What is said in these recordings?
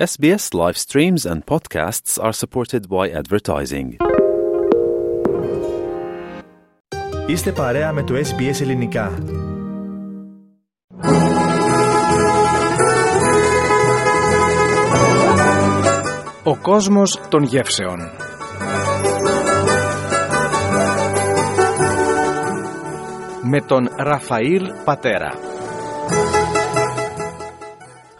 SBS live streams and podcasts are supported by advertising. Είστε παρέα με το SBS Ελληνικά. Ο κόσμος των γεύσεων. Με τον Ραφαήλ Πατέρα.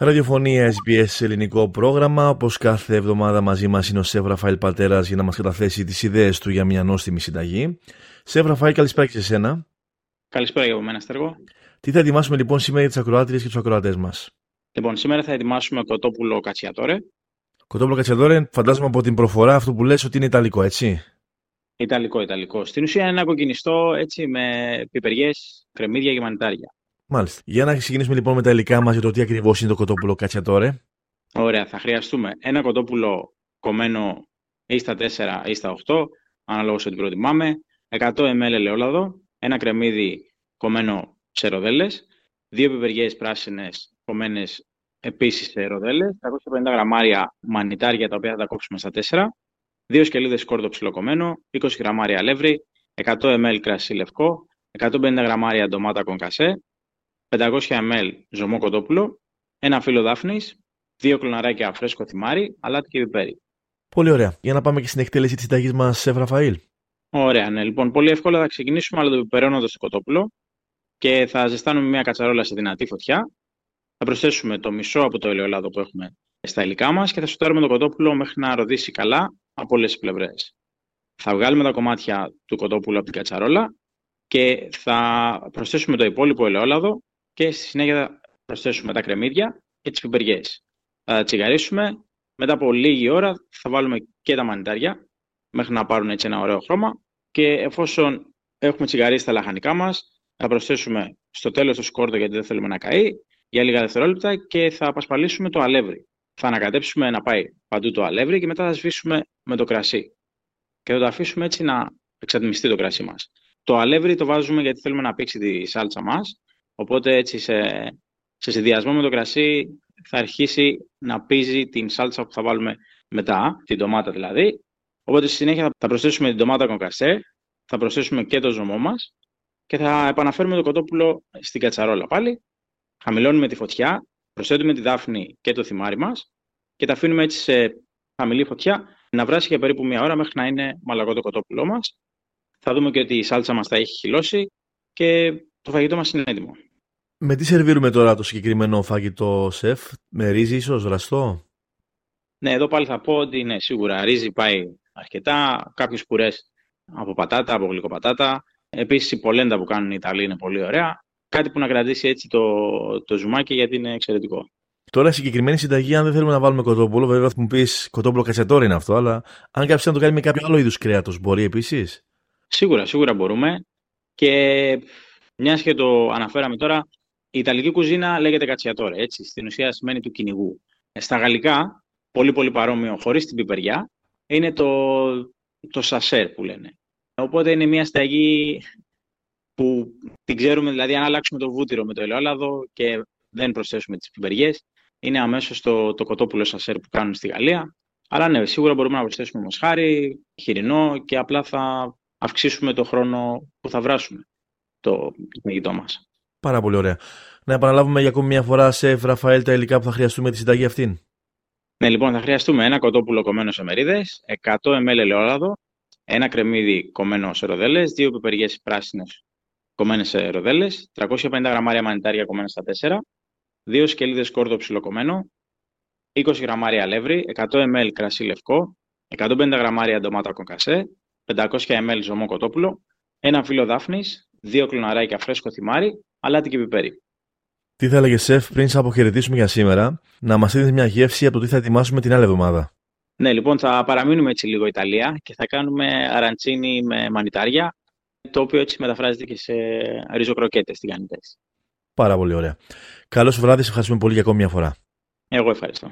Ραδιοφωνία SBS ελληνικό πρόγραμμα. Όπως κάθε εβδομάδα μαζί μας είναι ο Σεφ Ραφαήλ Πατέρας για να μας καταθέσει τις ιδέες του για μια νόστιμη συνταγή. Σεφ Ραφαήλ, καλησπέρα και σε σένα. Καλησπέρα για μένα, Στέργο. Τι θα ετοιμάσουμε λοιπόν σήμερα για τις ακροάτριες και τους ακροατές μας; Λοιπόν, σήμερα θα ετοιμάσουμε κοτόπουλο κατσιατόρε. Κοτόπουλο κατσιατόρε, φαντάζομαι από την προφορά αυτό που λες ότι είναι ιταλικό, έτσι; Ιταλικό, Ιταλικό. Στην ουσία είναι ένα κοκκινιστό έτσι με πιπεριές, κρεμμύδια και μανιτάρια. Μάλιστα. Για να ξεκινήσουμε λοιπόν με τα υλικά μας για το τι ακριβώς είναι το κοτόπουλο κατσιατόρε. Ωραία, θα χρειαστούμε ένα κοτόπουλο κομμένο ή στα 4 ή στα 8, αναλόγως ό,τι προτιμάμε, 100 ml ελαιόλαδο, ένα κρεμμύδι κομμένο σε ροδέλες, δύο πιπεριές πράσινες κομμένες επίσης σε ροδέλες, 350 γραμμάρια μανιτάρια τα οποία θα τα κόψουμε στα 4, δύο σκελίδες σκόρδο ψιλοκομμένο, 20 γραμμάρια αλεύρι, 100 ml κρασί λευκό, 150 γραμμάρια ντομάτα κονκασέ, 500 ml ζωμό κοτόπουλο, ένα φύλλο δάφνης, δύο κλωναράκια φρέσκο θυμάρι, αλάτι και πιπέρι. Πολύ ωραία. Για να πάμε και στην εκτέλεση της συνταγής μας, Σεφ Ραφαήλ. Ωραία, ναι. Λοιπόν, πολύ εύκολα θα ξεκινήσουμε αλατοπιπερώνοντα το κοτόπουλο και θα ζεστάνουμε μια κατσαρόλα σε δυνατή φωτιά. Θα προσθέσουμε το μισό από το ελαιόλαδο που έχουμε στα υλικά μας και θα σοτάρουμε το κοτόπουλο μέχρι να ροδίσει καλά από όλες τις πλευρές. Θα βγάλουμε τα κομμάτια του κοτόπουλου από την κατσαρόλα και θα προσθέσουμε το υπόλοιπο ελαιόλαδο και στη συνέχεια θα προσθέσουμε τα κρεμμύδια και τις πιπεριές. Θα τσιγαρίσουμε. Μετά από λίγη ώρα θα βάλουμε και τα μανιτάρια μέχρι να πάρουν έτσι ένα ωραίο χρώμα και εφόσον έχουμε τσιγαρίσει τα λαχανικά μας θα προσθέσουμε στο τέλος το σκόρδο γιατί δεν θέλουμε να καεί για λίγα δευτερόλεπτα και θα απασπαλίσουμε το αλεύρι. Θα ανακατέψουμε να πάει παντού το αλεύρι και μετά θα σβήσουμε με το κρασί. Και θα το αφήσουμε έτσι να εξατμιστεί το κρασί μας. Το αλεύρι το βάζουμε γιατί θέλουμε να πήξει τη σάλτσα μας, οπότε έτσι σε, σε συνδυασμό με το κρασί θα αρχίσει να πίζει την σάλτσα που θα βάλουμε μετά, την ντομάτα δηλαδή. Οπότε στη συνέχεια θα προσθέσουμε την ντομάτα κονκασέ, θα προσθέσουμε και το ζωμό μας και θα επαναφέρουμε το κοτόπουλο στην κατσαρόλα πάλι. Χαμηλώνουμε τη φωτιά, προσθέτουμε τη δάφνη και το θυμάρι μας και τα αφήνουμε έτσι σε χαμηλή φωτιά να βράσει για περίπου μία ώρα μέχρι να είναι μαλακό το κοτόπουλό μας. Θα δούμε και ότι η σάλτσα μας θα έχει χυλώσει και το φαγητό μας είναι έτοιμο. Με τι σερβίρουμε τώρα το συγκεκριμένο φαγητό, Σεφ, με ρύζι ίσως, ραστό; Ναι, εδώ πάλι θα πω ότι ναι, σίγουρα ρύζι πάει αρκετά, κάποιες πουρές από πατάτα, από γλυκοπατάτα. Επίσης η πολέντα που κάνουν οι Ιταλοί είναι πολύ ωραία. Κάτι που να κρατήσει έτσι το, το ζουμάκι γιατί είναι εξαιρετικό. Τώρα, η συγκεκριμένη συνταγή, αν δεν θέλουμε να βάλουμε κοτόπουλο, βέβαια θα μου πεις κοτόπουλο κατσατόρι είναι αυτό, αλλά αν κάποιος να το κάνει με κάποιο άλλο είδους κρέατος, μπορεί επίσης; Σίγουρα, σίγουρα μπορούμε. Και μιας και το αναφέραμε τώρα, η Ιταλική κουζίνα λέγεται κατσιατόρε, έτσι. Στην ουσία σημαίνει του κυνηγού. Στα γαλλικά, πολύ πολύ παρόμοιο, χωρίς την πιπεριά, είναι το, το σασέρ που λένε. Οπότε είναι μια συνταγή που την ξέρουμε, δηλαδή αν αλλάξουμε το βούτυρο με το ελαιόλαδο και δεν προσθέσουμε τις πιπεριές, είναι αμέσως το, το κοτόπουλο σασέρ που κάνουν στη Γαλλία. Αλλά ναι, σίγουρα μπορούμε να προσθέσουμε μοσχάρι, χοιρινό και απλά θα αυξήσουμε το χρόνο που θα βράσουμε το φαγητό μας. Πάρα πολύ ωραία. Να επαναλάβουμε για ακόμη μια φορά σε Ραφαέλ τα υλικά που θα χρειαστούμε τη συνταγή αυτήν. Ναι, λοιπόν, θα χρειαστούμε ένα κοτόπουλο κομμένο σε μερίδες, 100 ml ελαιόλαδο, ένα κρεμμύδι κομμένο σε ροδέλες, δύο πιπεριέ πράσινες κομμένες σε ροδέλες, 350 γραμμάρια μανιτάρια κομμένα στα 4, δύο σκελίδες κόρδο ψιλοκομμένο, 20 γραμμάρια αλεύρι, 100 ml κρασί λευκό, 150 γραμμάρια ντομάτα κονκασέ, 500 ml ζωμό κοτόπουλο, ένα φύλλο δάφνης, δύο κλωναράκια φρέσκο θυμάρι, αλάτι και πιπέρι. Τι θα έλεγε, Σεφ, πριν σε αποχαιρετήσουμε για σήμερα, να μας δίνεις μια γεύση από το τι θα ετοιμάσουμε την άλλη εβδομάδα; Ναι, λοιπόν, θα παραμείνουμε έτσι λίγο Ιταλία και θα κάνουμε αραντσίνι με μανιτάρια, το οποίο έτσι μεταφράζεται και σε ριζοκροκέτες τηγανιτές. Πάρα πολύ ωραία. Καλό βράδυ, σε ευχαριστούμε πολύ για ακόμη μια φορά. Εγώ ευχαριστώ.